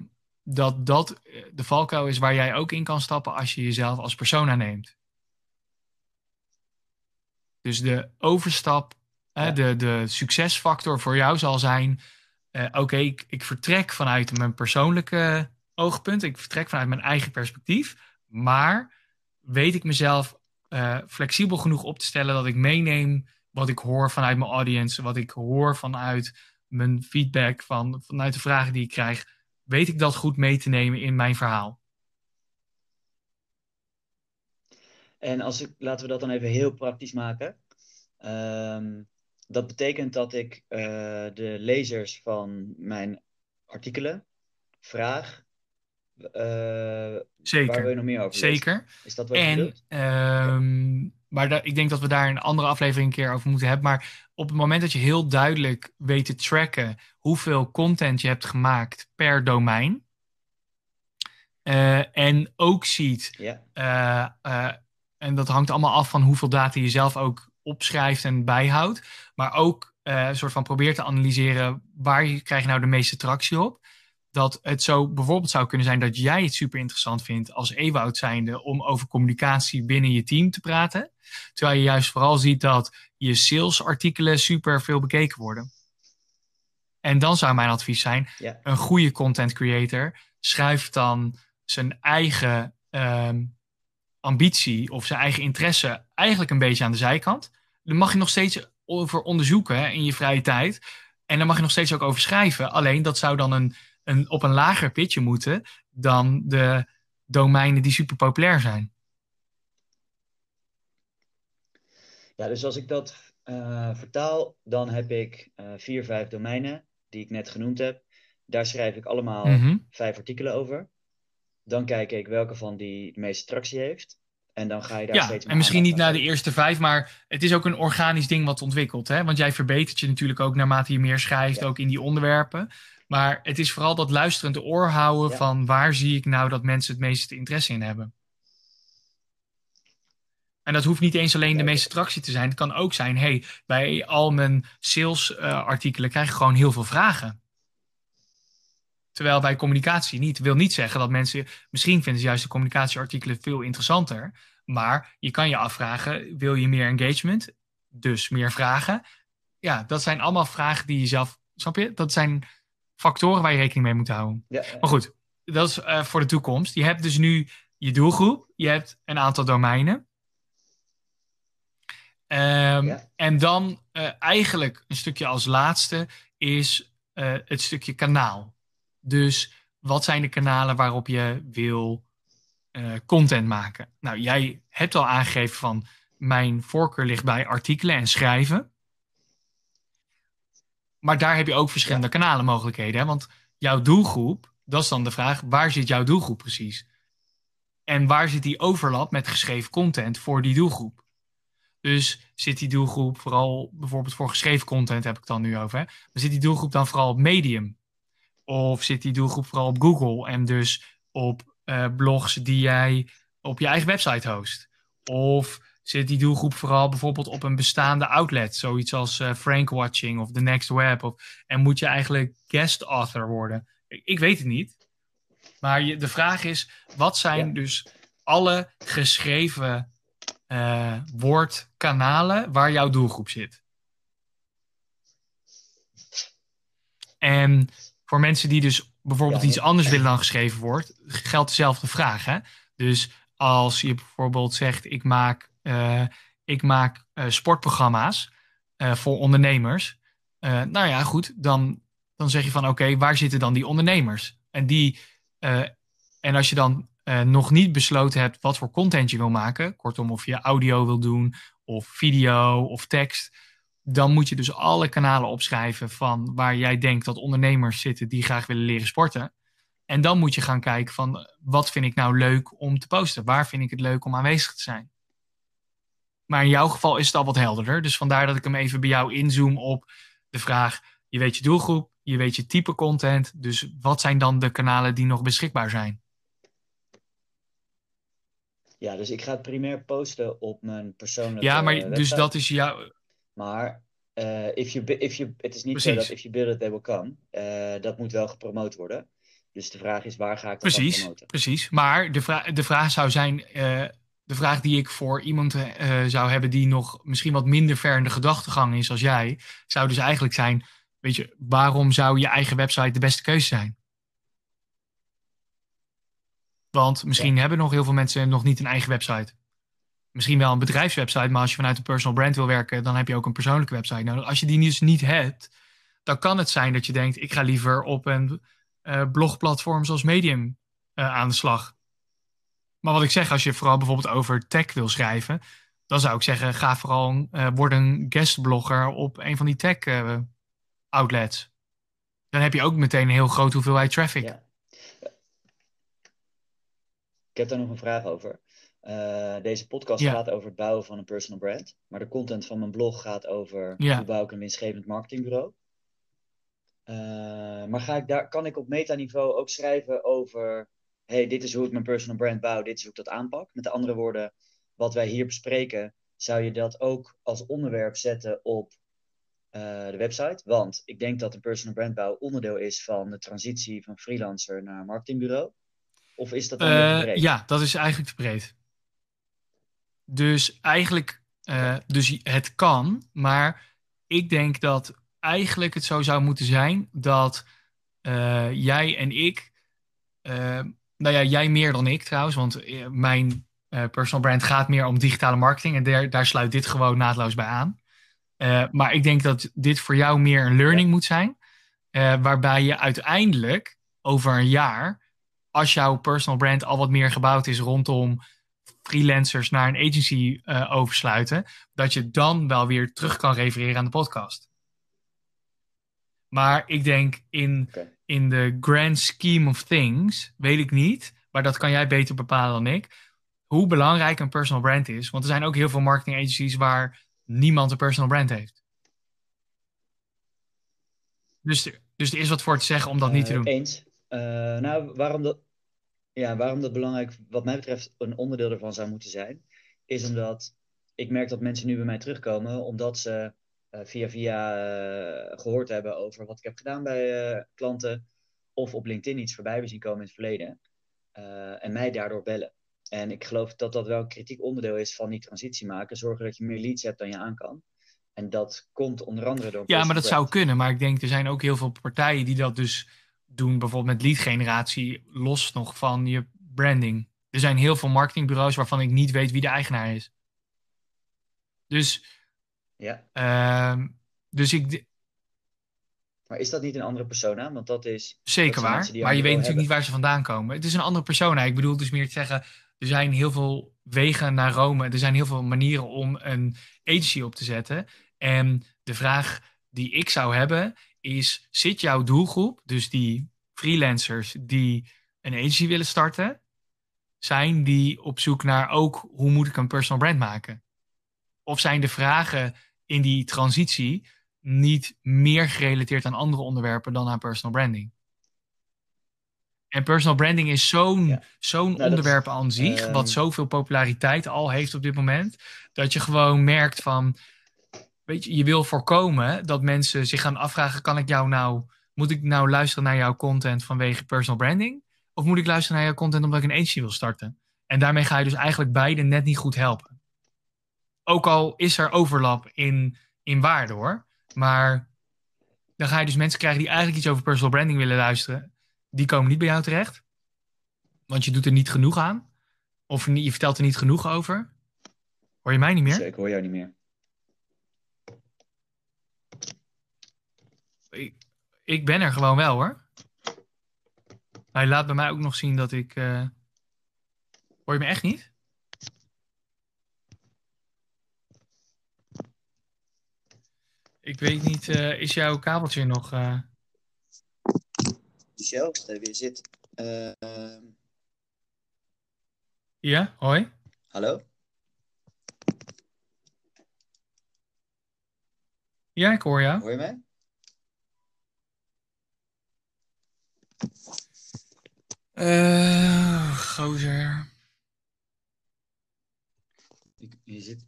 dat, dat eh, de valkuil is waar jij ook in kan stappen als je jezelf als persona neemt. Dus de overstap, Ja. de, de succesfactor voor jou zal zijn: eh, oké, ik, ik vertrek vanuit mijn persoonlijke oogpunt, ik vertrek vanuit mijn eigen perspectief, maar weet ik mezelf eh, flexibel genoeg op te stellen dat ik meeneem wat ik hoor vanuit mijn audience, wat ik hoor vanuit mijn feedback, van, vanuit de vragen die ik krijg, weet ik dat goed mee te nemen in mijn verhaal. En als ik, laten we dat dan even heel praktisch maken. Ehm, dat betekent dat ik eh, de lezers van mijn artikelen vraag. eh, Waar wil je Zeker, nog meer over zeker. Is dat wat je En? Maar da- ik denk dat we daar een andere aflevering een keer over moeten hebben. Maar op het moment dat je heel duidelijk weet te tracken hoeveel content je hebt gemaakt per domein. eh, en ook ziet Eh, eh, en dat hangt allemaal af van hoeveel data je zelf ook opschrijft en bijhoudt. Maar ook een soort van probeert te analyseren waar je, krijg je nou de meeste tractie op. Dat het zo bijvoorbeeld zou kunnen zijn dat jij het super interessant vindt als Ewout zijnde om over communicatie binnen je team te praten. Terwijl je juist vooral ziet dat je salesartikelen super veel bekeken worden. En dan zou mijn advies zijn, ja, een goede content creator schrijft dan zijn eigen ehm, ambitie of zijn eigen interesse eigenlijk een beetje aan de zijkant. Daar mag je nog steeds over onderzoeken in je vrije tijd. En daar mag je nog steeds ook over schrijven. Alleen dat zou dan een, een, op een lager pitje moeten dan de domeinen die super populair zijn. ja, dus als ik dat eh, vertaal, dan heb ik eh, vier, vijf domeinen die ik net genoemd heb. Daar schrijf ik allemaal Mhm. vijf artikelen over. Dan kijk ik welke van die de meeste tractie heeft. En dan ga je daar Ja, steeds meer en misschien niet naar de eerste vijf, maar het is ook een organisch ding wat ontwikkelt. Hè? Want jij verbetert je natuurlijk ook naarmate je meer schrijft, Ja. ook in die onderwerpen. Maar het is vooral dat luisterend oor houden Ja. van waar zie ik nou dat mensen het meeste interesse in hebben. En dat hoeft niet eens alleen de meeste tractie te zijn. Het kan ook zijn, hey, bij al mijn sales eh, artikelen krijg ik gewoon heel veel vragen. Terwijl bij communicatie niet. wil niet zeggen dat mensen. Misschien vinden ze juist de communicatieartikelen veel interessanter. Maar je kan je afvragen: wil je meer engagement? Dus meer vragen. Ja, dat zijn allemaal vragen die je zelf. Snap je? Dat zijn factoren waar je rekening mee moet houden. Ja, ja. Maar goed, dat is eh, voor de toekomst. Je hebt dus nu je doelgroep. Je hebt een aantal domeinen. Ehm, Ja. En dan eh, eigenlijk een stukje als laatste is eh, het stukje kanaal. Dus wat zijn de kanalen waarop je wil eh, content maken? Nou, jij hebt al aangegeven van mijn voorkeur ligt bij artikelen en schrijven. Maar daar heb je ook verschillende kanalen Want jouw doelgroep, dat is dan de vraag, waar zit jouw doelgroep precies? En waar zit die overlap met geschreven content voor die doelgroep? Dus zit die doelgroep vooral, bijvoorbeeld voor geschreven content heb ik het dan nu over, hè? maar zit die doelgroep dan vooral op Medium? Of zit die doelgroep vooral op Google en dus op uh, blogs die jij op je eigen website host? Of zit die doelgroep vooral bijvoorbeeld op een bestaande outlet, zoiets als uh, Frank Watching of The Next Web? Of, en moet je eigenlijk guest author worden? Ik, ik weet het niet. Maar je, de vraag is, wat zijn dus alle geschreven uh, woordkanalen waar jouw doelgroep zit? En voor mensen die dus bijvoorbeeld iets anders willen dan geschreven woord, geldt dezelfde vraag. Hè? Dus als je bijvoorbeeld zegt, ik maak, uh, ik maak uh, sportprogramma's voor ondernemers. nou ja, goed, dan, dan zeg je van oké, waar zitten dan die ondernemers? En die en als je dan nog niet besloten hebt wat voor content je wil maken, kortom of je audio wil doen of video of tekst, dan moet je dus alle kanalen opschrijven van waar jij denkt dat ondernemers zitten die graag willen leren sporten. En dan moet je gaan kijken van wat vind ik nou leuk om te posten? Waar vind ik het leuk om aanwezig te zijn? Maar in jouw geval is het al wat helderder. Dus vandaar dat ik hem even bij jou inzoom op de vraag: je weet je doelgroep, je weet je type content. Dus wat zijn dan de kanalen die nog beschikbaar zijn? Ja, dus ik ga het primair posten op mijn persoonlijke Ja, maar dus dat is jouw... Maar uh, if you, if you, het is niet Precies. zo dat if you build it, they will come. Uh, dat moet wel gepromoot worden. Dus de vraag is, waar ga ik dat precies, promoten? Precies, maar de, vraag de vraag zou zijn... Uh, de vraag die ik voor iemand zou hebben die nog misschien wat minder ver in de gedachtegang is als jij, zou dus eigenlijk zijn: weet je, waarom zou je eigen website de beste keuze zijn? Want misschien hebben nog heel veel mensen nog niet een eigen website. Misschien wel een bedrijfswebsite, maar als je vanuit een personal brand wil werken, dan heb je ook een persoonlijke website nodig. Als je die dus niet hebt, dan kan het zijn dat je denkt: ik ga liever op een uh, blogplatform zoals Medium uh, aan de slag. Maar wat ik zeg, als je vooral bijvoorbeeld over tech wil schrijven, dan zou ik zeggen: ga vooral uh, word een guestblogger op een van die tech outlets. Dan heb je ook meteen een heel grote hoeveelheid traffic. Ik heb daar nog een vraag over. Uh, deze podcast gaat over het bouwen van een personal brand. Maar de content van mijn blog gaat over ja. hoe bouw ik een winstgevend marketingbureau. Uh, maar ga ik daar, kan ik op metaniveau ook schrijven over... hey, dit is hoe ik mijn personal brand bouw, dit is hoe ik dat aanpak. Met andere woorden, wat wij hier bespreken... zou je dat ook als onderwerp zetten op uh, de website. Want ik denk dat een personal brand bouw onderdeel is van de transitie van freelancer naar marketingbureau. Of is dat dan uh, breed? Ja, dat is eigenlijk te breed. Dus eigenlijk, uh, dus het kan, maar ik denk dat eigenlijk het zo zou moeten zijn dat uh, jij en ik, nou ja, jij meer dan ik trouwens, want mijn personal brand gaat meer om digitale marketing en daar, daar sluit dit gewoon naadloos bij aan. maar ik denk dat dit voor jou meer een learning moet zijn, waarbij je uiteindelijk over een jaar als jouw personal brand al wat meer gebouwd is rondom freelancers naar een agency uh, oversluiten, dat je dan wel weer terug kan refereren aan de podcast. Maar ik denk in, in de grand scheme of things, weet ik niet, maar dat kan jij beter bepalen dan ik, hoe belangrijk een personal brand is. Want er zijn ook heel veel marketing agencies waar niemand een personal brand heeft. Dus, er, dus er is wat voor te zeggen om dat niet te uh, doen. Eens. Uh, nou, waarom dat, ja, waarom dat belangrijk, wat mij betreft, een onderdeel ervan zou moeten zijn, is omdat ik merk dat mensen nu bij mij terugkomen omdat ze uh, via via uh, gehoord hebben over wat ik heb gedaan bij uh, klanten of op LinkedIn iets voorbij hebben zien komen in het verleden en mij daardoor bellen. En ik geloof dat dat wel een kritiek onderdeel is van die transitie maken. Zorgen dat je meer leads hebt dan je aan kan. En dat komt onder andere door. Ja, maar dat zou kunnen. Maar ik denk, er zijn ook heel veel partijen die dat dus doen bijvoorbeeld met lead generatie los nog van je branding. Er zijn heel veel marketingbureaus waarvan ik niet weet wie de eigenaar is. Dus, ja. Uh, dus ik. Maar is dat niet een andere persona? Want dat is. Zeker waar. Maar je weet natuurlijk hebben. niet waar ze vandaan komen. Het is een andere persona. Ik bedoel dus meer te zeggen. Er zijn heel veel wegen naar Rome. Er zijn heel veel manieren om een agency op te zetten. En de vraag die ik zou hebben is: zit jouw doelgroep, dus die freelancers die een agency willen starten, zijn die op zoek naar ook hoe moet ik een personal brand maken? Of zijn de vragen in die transitie niet meer gerelateerd aan andere onderwerpen dan aan personal branding? En personal branding is zo'n Ja. zo'n dat- onderwerp aan zich, wat zoveel populariteit al heeft op dit moment, dat je gewoon merkt van, weet je, je wil voorkomen dat mensen zich gaan afvragen, kan ik jou nou, moet ik nou luisteren naar jouw content vanwege personal branding? Of moet ik luisteren naar jouw content omdat ik een agency wil starten? En daarmee ga je dus eigenlijk beide net niet goed helpen. Ook al is er overlap in, in waarde hoor. Maar dan ga je dus mensen krijgen die eigenlijk iets over personal branding willen luisteren. Die komen niet bij jou terecht. Want je doet er niet genoeg aan. Of je vertelt er niet genoeg over. Hoor je mij niet meer? Ik hoor jou niet meer. Ik, ik ben er gewoon wel hoor. Hij laat bij mij ook nog zien dat ik. eh, Hoor je me echt niet? Ik weet niet, eh, is jouw kabeltje nog. eh, Michel, stel je weer zit. Eh, ehm, Ja, hoi. hallo? Ja, ik hoor jou. Hoor je mij? Eh, gozer. Ik- Je zit.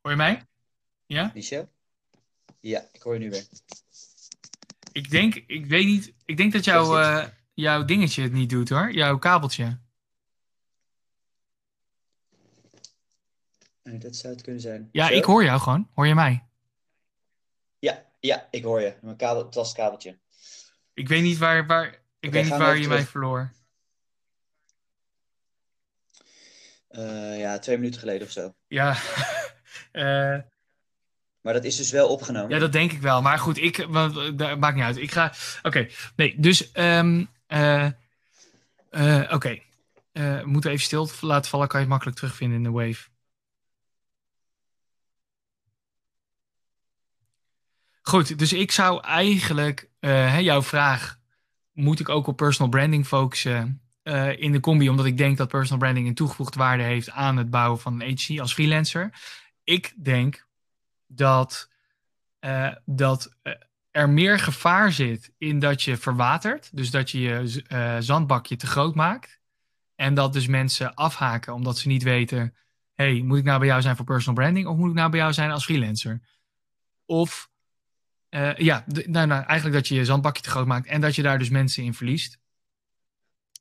Hoor je mij? Ja? Michel? Ja, ik hoor je nu weer. Ik denk, ik weet niet. Ik denk dat jouw, jouw dingetje het niet doet hoor. Jouw kabeltje. Nee, dat zou het kunnen zijn. Ja, Zo? ik hoor jou gewoon. Hoor je mij? Ja, ja, ik hoor je. Mijn kabel, het was het kabeltje. Ik weet niet waar, waar, ik weet niet waar je mij verloor. Eh, ja, twee minuten geleden of zo. Ja. Eh, Maar dat is dus wel opgenomen. ja, dat denk ik wel. Maar goed, ik, wat- dat maakt niet uit. Ik ga. Oké, nee, dus. ehm eh, eh, Oké. Eh, we moeten even stil laten vallen. Kan je het makkelijk terugvinden in de wave. Goed, dus ik zou eigenlijk eh, jouw vraag: moet ik ook op personal branding focussen eh, in de combi, omdat ik denk dat personal branding een toegevoegde waarde heeft aan het bouwen van een agency als freelancer? Ik denk dat, eh, dat eh, er meer gevaar zit in dat je verwatert, dus dat je je eh, zandbakje te groot maakt. En dat dus mensen afhaken omdat ze niet weten: hey, moet ik nou bij jou zijn voor personal branding of moet ik nou bij jou zijn als freelancer? Of eh, ja, nou, nou, eigenlijk dat je je zandbakje te groot maakt en dat je daar dus mensen in verliest.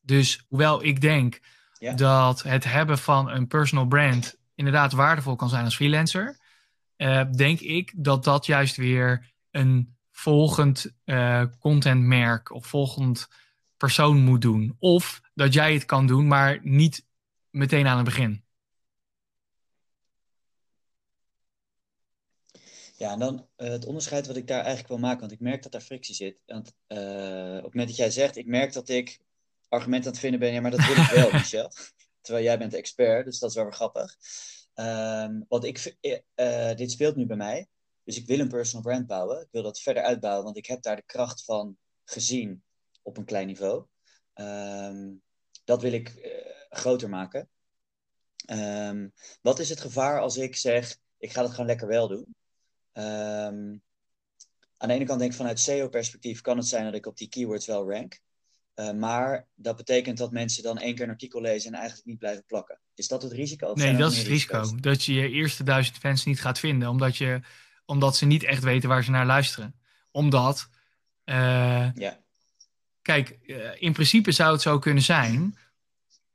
Dus hoewel ik denk Ja. dat het hebben van een personal brand inderdaad waardevol kan zijn als freelancer, eh, denk ik dat dat juist weer een volgend eh, contentmerk of volgend persoon moet doen. Of dat jij het kan doen, maar niet meteen aan het begin. Ja, en dan eh, het onderscheid wat ik daar eigenlijk wil maken, want ik merk dat daar frictie zit. Want eh, op het moment dat jij zegt, ik merk dat ik argumenten aan het vinden ben, ja, maar dat wil ik wel, Michel. Terwijl jij bent expert, dus dat is wel weer grappig. Ehm, want ik, dit speelt nu bij mij, dus ik wil een personal brand bouwen. Ik wil dat verder uitbouwen, want ik heb daar de kracht van gezien op een klein niveau. Ehm, dat wil ik eh, groter maken. Ehm, wat is het gevaar als ik zeg, ik ga dat gewoon lekker wel doen? Ehm, aan de ene kant denk ik vanuit SEO-perspectief kan het zijn dat ik op die keywords wel rank. Eh, maar dat betekent dat mensen dan één keer een artikel lezen en eigenlijk niet blijven plakken. Is dat het risico? Nee, dat is het risico. Dat je je eerste duizend fans niet gaat vinden, omdat, je, omdat ze niet echt weten waar ze naar luisteren. Omdat, eh, Ja, kijk, eh, in principe zou het zo kunnen zijn.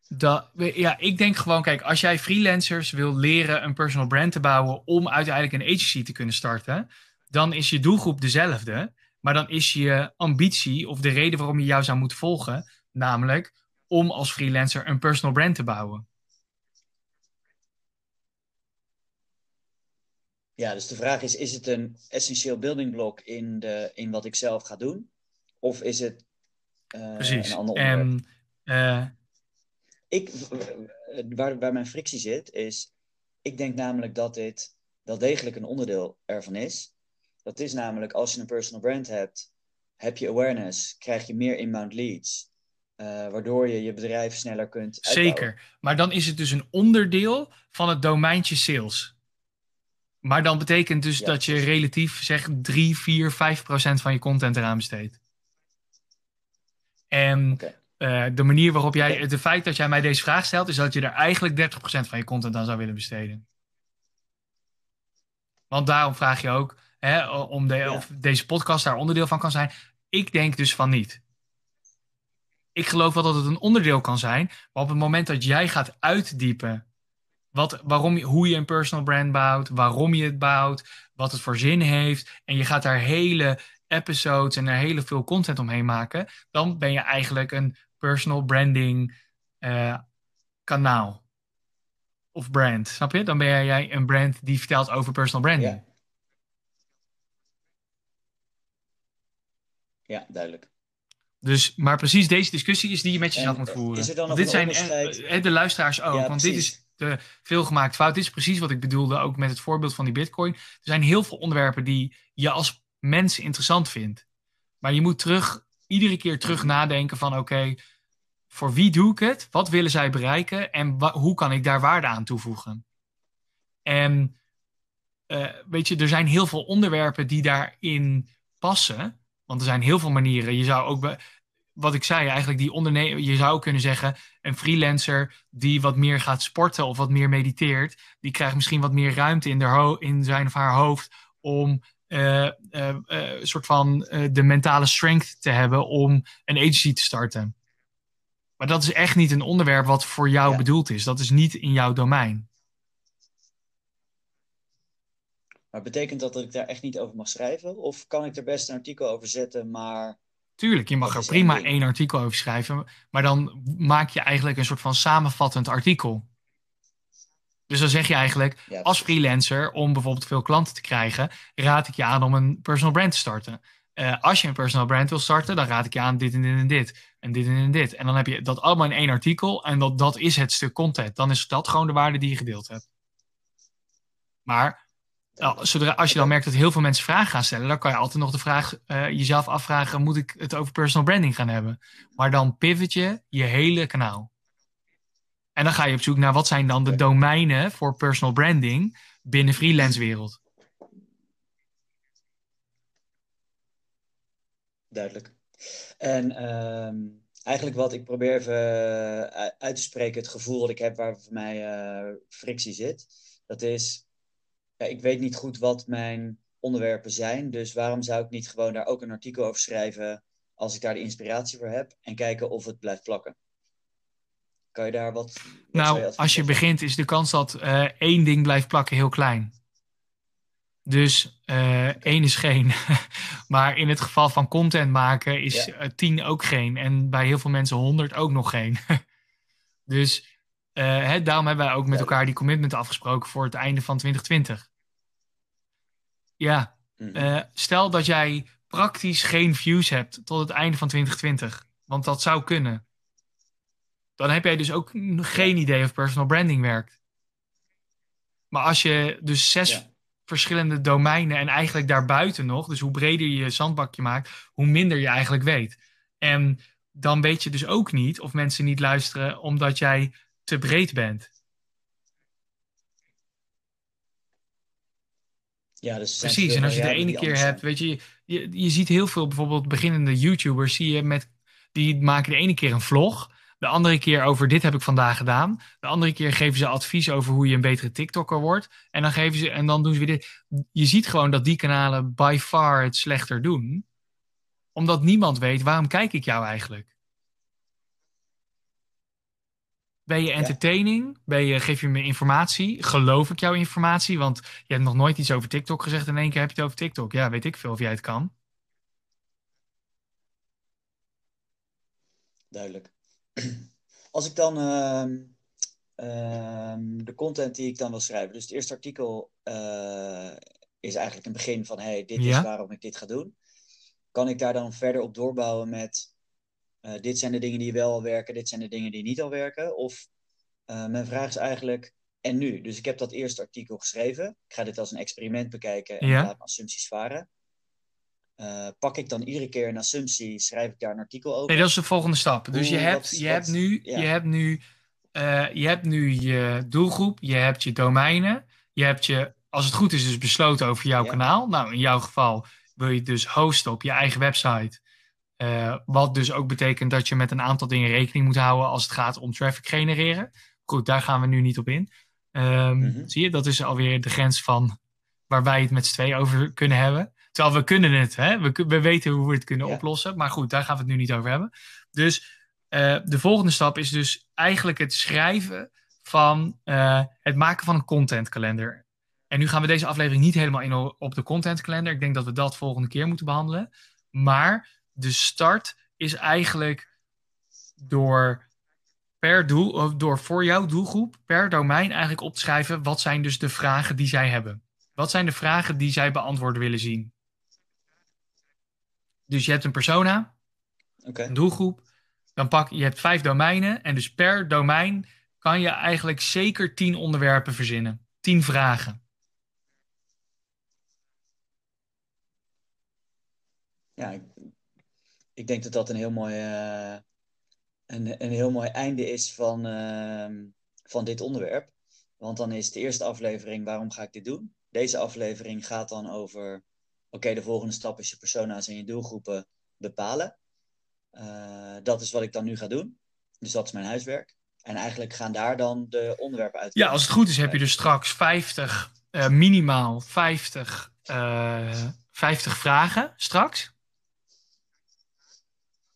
Dat, ja, ik denk gewoon, kijk, als jij freelancers wil leren een personal brand te bouwen om uiteindelijk een agency te kunnen starten, dan is je doelgroep dezelfde. Maar dan is je ambitie of de reden waarom je jou zou moeten volgen, namelijk om als freelancer een personal brand te bouwen. Ja, dus de vraag is: is het een essentieel building block in, de, in wat ik zelf ga doen? Of is het uh, Precies. een ander onderwerp? En eh, Ik, waar, waar mijn frictie zit, is... Ik denk namelijk dat dit wel degelijk een onderdeel ervan is. Dat is namelijk, als je een personal brand hebt, heb je awareness, krijg je meer inbound leads. eh, waardoor je je bedrijf sneller kunt uitbouwen. zeker. Maar dan is het dus een onderdeel van het domeintje sales. Maar dan betekent dus Ja, dat je relatief zeg 3, 4, 5 procent van je content eraan besteedt. En Oké. eh, de manier waarop jij, het feit dat jij mij deze vraag stelt, is dat je er eigenlijk 30% van je content aan zou willen besteden. Want daarom vraag je ook hè, om de, Ja. of deze podcast daar onderdeel van kan zijn. Ik denk dus van niet. Ik geloof wel dat het een onderdeel kan zijn, maar op het moment dat jij gaat uitdiepen wat, waarom, hoe je een personal brand bouwt, waarom je het bouwt, wat het voor zin heeft, en je gaat daar hele episodes en er hele veel content omheen maken, dan ben je eigenlijk een personal branding eh, kanaal. Of brand, snap je? Dan ben jij een brand die vertelt over personal branding. Ja. ja, duidelijk. Dus, maar precies deze discussie is die je met jezelf En, moet voeren. is er dan Want nog dit zijn onderscheid? eh, de luisteraars ook. Ja, want dit precies. Is de veelgemaakt fout. Is precies wat ik bedoelde ook met het voorbeeld van die bitcoin. Er zijn heel veel onderwerpen die je als mens interessant vindt. Maar je moet terug, iedere keer terug nadenken van oké, voor wie doe ik het? Wat willen zij bereiken? En hoe kan ik daar waarde aan toevoegen? En eh, weet je, er zijn heel veel onderwerpen die daarin passen. Want er zijn heel veel manieren. Je zou ook, wat ik zei, eigenlijk die ondernemer, je zou kunnen zeggen, een freelancer die wat meer gaat sporten of wat meer mediteert, die krijgt misschien wat meer ruimte in, de in zijn of haar hoofd om eh, eh, eh, een soort van de mentale strength te hebben om een agency te starten. Maar dat is echt niet een onderwerp wat voor jou Ja. bedoeld is. Dat is niet in jouw domein. Maar betekent dat dat ik daar echt niet over mag schrijven? Of kan ik er best een artikel over zetten, maar... Tuurlijk, je mag er prima één artikel over schrijven, maar dan maak je eigenlijk een soort van samenvattend artikel. Dus dan zeg je eigenlijk, Ja, als freelancer, om bijvoorbeeld veel klanten te krijgen, raad ik je aan om een personal brand te starten. Eh, als je een personal brand wil starten, dan raad ik je aan dit en dit en dit. En dit en dit en dan heb je dat allemaal in één artikel. En dat, dat is het stuk content. Dan is dat gewoon de waarde die je gedeeld hebt. Maar zodra, als je dan merkt dat heel veel mensen vragen gaan stellen, dan kan je altijd nog de vraag eh, jezelf afvragen: moet ik het over personal branding gaan hebben? Maar dan pivot je je hele kanaal. En dan ga je op zoek naar wat zijn dan de domeinen voor personal branding binnen freelance wereld. Duidelijk. En ehm, eigenlijk wat ik probeer even eh, uit te spreken, het gevoel dat ik heb waar voor mij eh, frictie zit, dat is, ja, ik weet niet goed wat mijn onderwerpen zijn, dus waarom zou ik niet gewoon daar ook een artikel over schrijven als ik daar de inspiratie voor heb en kijken of het blijft plakken? Kan je daar wat... Nou, als je begint, is de kans dat eh, één ding blijft plakken heel klein. Dus eh, één is geen. maar in het geval van content maken is Ja. eh, tien ook geen. En bij heel veel mensen honderd ook nog geen. dus hè, daarom hebben wij ook met elkaar die commitment afgesproken voor het einde van 2020. Ja, Mhm. eh, stel dat jij praktisch geen views hebt tot het einde van 2020. Want dat zou kunnen. Dan heb jij dus ook geen idee of personal branding werkt. Maar als je dus zes Ja. verschillende domeinen en eigenlijk daarbuiten nog, dus hoe breder je je zandbakje maakt, hoe minder je eigenlijk weet. En dan weet je dus ook niet of mensen niet luisteren omdat jij te breed bent. Ja, dus Precies, en als je de ene keer hebt, weet je, je, je ziet heel veel bijvoorbeeld beginnende YouTubers, zie je met, die maken de ene keer een vlog, de andere keer over dit heb ik vandaag gedaan, de andere keer geven ze advies over hoe je een betere TikToker wordt, en dan, geven ze, en dan doen ze weer dit. Je ziet gewoon dat die kanalen by far het slechter doen, omdat niemand weet waarom kijk ik jou eigenlijk. Ben je entertaining? Ben je, geef je me informatie? Geloof ik jouw informatie? Want je hebt nog nooit iets over TikTok gezegd en in één keer heb je het over TikTok. Ja, weet ik veel of jij het kan. Duidelijk. Als ik dan ehm, ehm, de content die ik dan wil schrijven, dus het eerste artikel eh, is eigenlijk een begin van, hey, dit Ja. is waarom ik dit ga doen. kan ik daar dan verder op doorbouwen met eh, dit zijn de dingen die wel al werken, dit zijn de dingen die niet al werken? Of uh, mijn vraag is eigenlijk, en nu? Dus ik heb dat eerste artikel geschreven. Ik ga dit als een experiment bekijken en ja. laat mijn assumpties varen. Uh, pak ik dan iedere keer een assumptie, schrijf ik daar een artikel over? Nee, dat is de volgende stap. Dus je hebt, je, hebt nu, je hebt nu je hebt nu je doelgroep, je hebt je domeinen, je hebt je, als het goed is, dus besloten over jouw kanaal. Nou, in jouw geval wil je dus hosten op je eigen website. Uh, wat dus ook betekent dat je met een aantal dingen rekening moet houden als het gaat om traffic genereren. Goed, daar gaan we nu niet op in. Um, mm-hmm. Zie je, dat is alweer de grens van waar wij het met z'n twee over kunnen hebben. Terwijl we kunnen het, hè? We, we weten hoe we het kunnen ja. oplossen. Maar goed, daar gaan we het nu niet over hebben. Dus uh, de volgende stap is dus eigenlijk het schrijven van uh, het maken van een contentkalender. En nu gaan we deze aflevering niet helemaal in op de contentkalender. Ik denk dat we dat volgende keer moeten behandelen. Maar de start is eigenlijk door per doel, of door voor jouw doelgroep, per domein eigenlijk op te schrijven wat zijn dus de vragen die zij hebben. Wat zijn de vragen die zij beantwoord willen zien? Dus je hebt een persona, okay. een doelgroep, dan pak je hebt vijf domeinen en dus per domein kan je eigenlijk zeker tien onderwerpen verzinnen, tien vragen. Ja, ik denk dat dat een heel mooi, uh, een, een heel mooi einde is van, uh, van dit onderwerp. Want dan is de eerste aflevering, waarom ga ik dit doen? Deze aflevering gaat dan over, oké, de volgende stap is je persona's en je doelgroepen bepalen. Uh, dat is wat ik dan nu ga doen. Dus dat is mijn huiswerk. En eigenlijk gaan daar dan de onderwerpen uit. Ja, als het goed is heb je dus straks 50, uh, minimaal 50, uh, 50 vragen straks.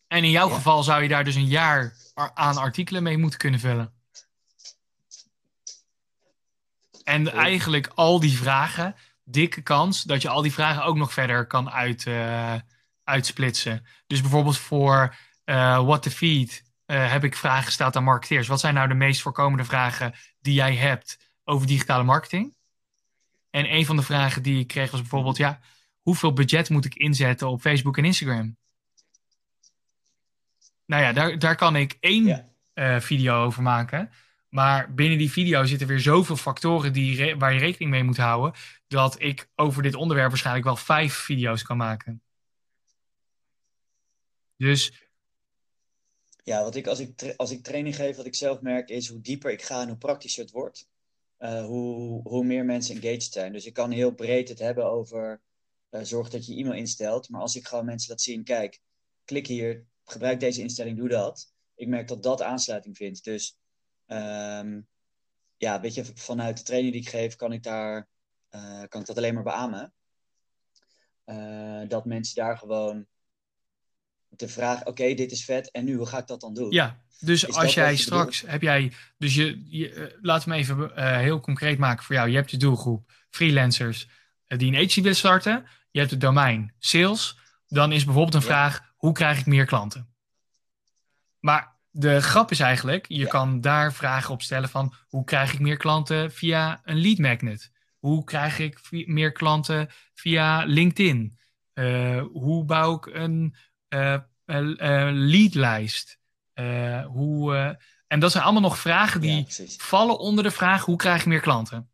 En in jouw geval zou je daar dus een jaar aan artikelen mee moeten kunnen vullen. En eigenlijk al die vragen, dikke kans dat je al die vragen ook nog verder kan uit, uh, uitsplitsen. Dus bijvoorbeeld voor uh, What the Feed uh, heb ik vragen gesteld aan marketeers. Wat zijn nou de meest voorkomende vragen die jij hebt over digitale marketing? En een van de vragen die ik kreeg was bijvoorbeeld, ja, hoeveel budget moet ik inzetten op Facebook en Instagram? Nou ja, daar, daar kan ik één ja. uh, video over maken. Maar binnen die video zitten weer zoveel factoren die waar je rekening mee moet houden. Dat ik over dit onderwerp waarschijnlijk wel vijf video's kan maken. Dus. Ja, wat ik als, ik als ik training geef, wat ik zelf merk, is hoe dieper ik ga en hoe praktischer het wordt. Uh, hoe, hoe meer mensen engaged zijn. Dus ik kan heel breed het hebben over uh, zorg dat je e-mail instelt. Maar als ik gewoon mensen laat zien, kijk, klik hier, gebruik deze instelling, doe dat. Ik merk dat dat aansluiting vindt. Dus um, ja, weet je, vanuit de training die ik geef, kan ik, daar, uh, kan ik dat alleen maar beamen. Uh, dat mensen daar gewoon de vraag, oké, dit is vet, en nu, hoe ga ik dat dan doen? Ja, dus is als jij straks, heb jij, dus je, je uh, laten we even uh, heel concreet maken voor jou. Je hebt je doelgroep, freelancers die een agency willen starten. Je hebt het domein sales. Dan is bijvoorbeeld een ja. vraag, hoe krijg ik meer klanten? Maar de grap is eigenlijk, je ja. kan daar vragen op stellen van hoe krijg ik meer klanten via een lead magnet? Hoe krijg ik meer klanten via LinkedIn? Uh, hoe bouw ik een uh, uh, leadlijst? hoe, en dat zijn allemaal nog vragen die ja, vallen onder de vraag hoe krijg ik meer klanten?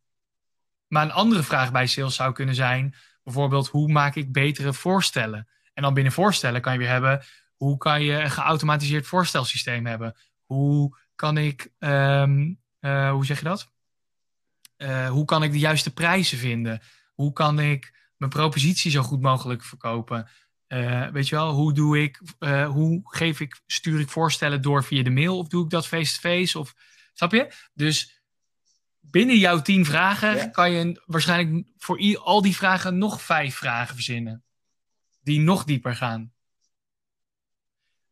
Maar een andere vraag bij sales zou kunnen zijn, bijvoorbeeld hoe maak ik betere voorstellen? En dan binnen voorstellen kan je weer hebben, hoe kan je een geautomatiseerd voorstelsysteem hebben? Hoe kan ik, um, uh, hoe zeg je dat? Uh, hoe kan ik de juiste prijzen vinden? Hoe kan ik mijn propositie zo goed mogelijk verkopen? Uh, weet je wel, hoe doe ik, hoe geef ik, stuur ik voorstellen door via de mail of doe ik dat face-to-face? -face, of, snap je? Dus binnen jouw tien vragen ja. kan je waarschijnlijk voor al die vragen nog vijf vragen verzinnen die nog dieper gaan.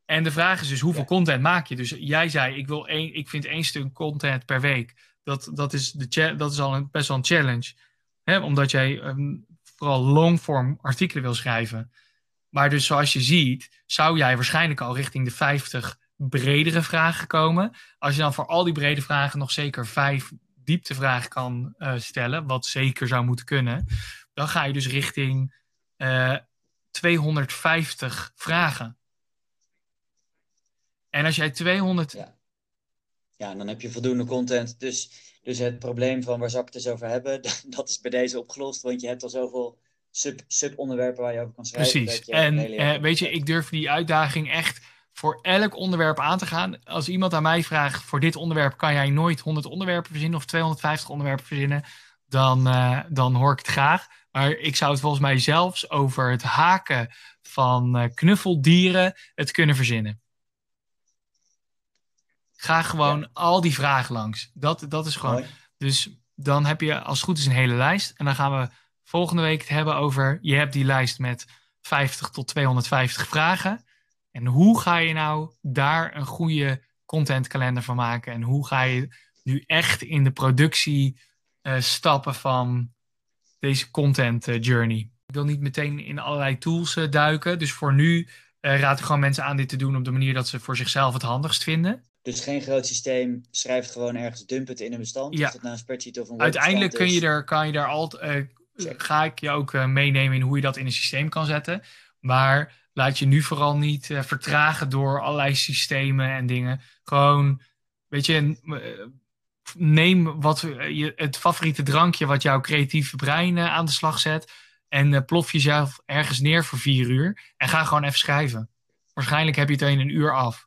En de vraag is dus hoeveel ja. content maak je? Dus jij zei, ik, wil één, ik vind één stuk content per week. Dat, dat, is, de, dat is al een, best wel een challenge. Hè? Omdat jij um, vooral longform artikelen wil schrijven. Maar dus zoals je ziet, zou jij waarschijnlijk al richting de 50 bredere vragen komen. Als je dan voor al die brede vragen nog zeker vijf dieptevragen kan uh, stellen, wat zeker zou moeten kunnen, dan ga je dus richting uh, 250 vragen. En als jij 200. Ja. ja, dan heb je voldoende content. Dus, dus het probleem van waar zou ik het eens over hebben, dat is bij deze opgelost. Want je hebt al zoveel sub, sub-onderwerpen waar je over kan schrijven. Precies. En weet je, ik durf die uitdaging echt voor elk onderwerp aan te gaan. Als iemand aan mij vraagt, voor dit onderwerp kan jij nooit 100 onderwerpen verzinnen of 250 onderwerpen verzinnen, dan, uh, dan hoor ik het graag. Maar ik zou het volgens mij zelfs over het haken van uh, knuffeldieren het kunnen verzinnen. Ga gewoon ja. al die vragen langs. Dat, dat is gewoon. Dus dan heb je als het goed is een hele lijst. En dan gaan we volgende week het hebben over. Je hebt die lijst met 50 tot 250 vragen. En hoe ga je nou daar een goede contentkalender van maken? En hoe ga je nu echt in de productie uh, stappen van deze content uh, journey? Ik wil niet meteen in allerlei tools uh, duiken. Dus voor nu raad ik gewoon mensen aan dit te doen op de manier dat ze voor zichzelf het handigst vinden. Dus geen groot systeem, schrijf het gewoon ergens, dump het in een bestand. Ja. Of het nou een spreadsheet of een Uiteindelijk kun je er, kan je daar altijd, ga ik je ook meenemen in hoe je dat in een systeem kan zetten. Maar laat je nu vooral niet uh, vertragen door allerlei systemen en dingen. Gewoon, weet je, neem wat, je, het favoriete drankje wat jouw creatieve brein uh, aan de slag zet. En plof jezelf ergens neer voor vier uur. En ga gewoon even schrijven. Waarschijnlijk heb je het in een uur af.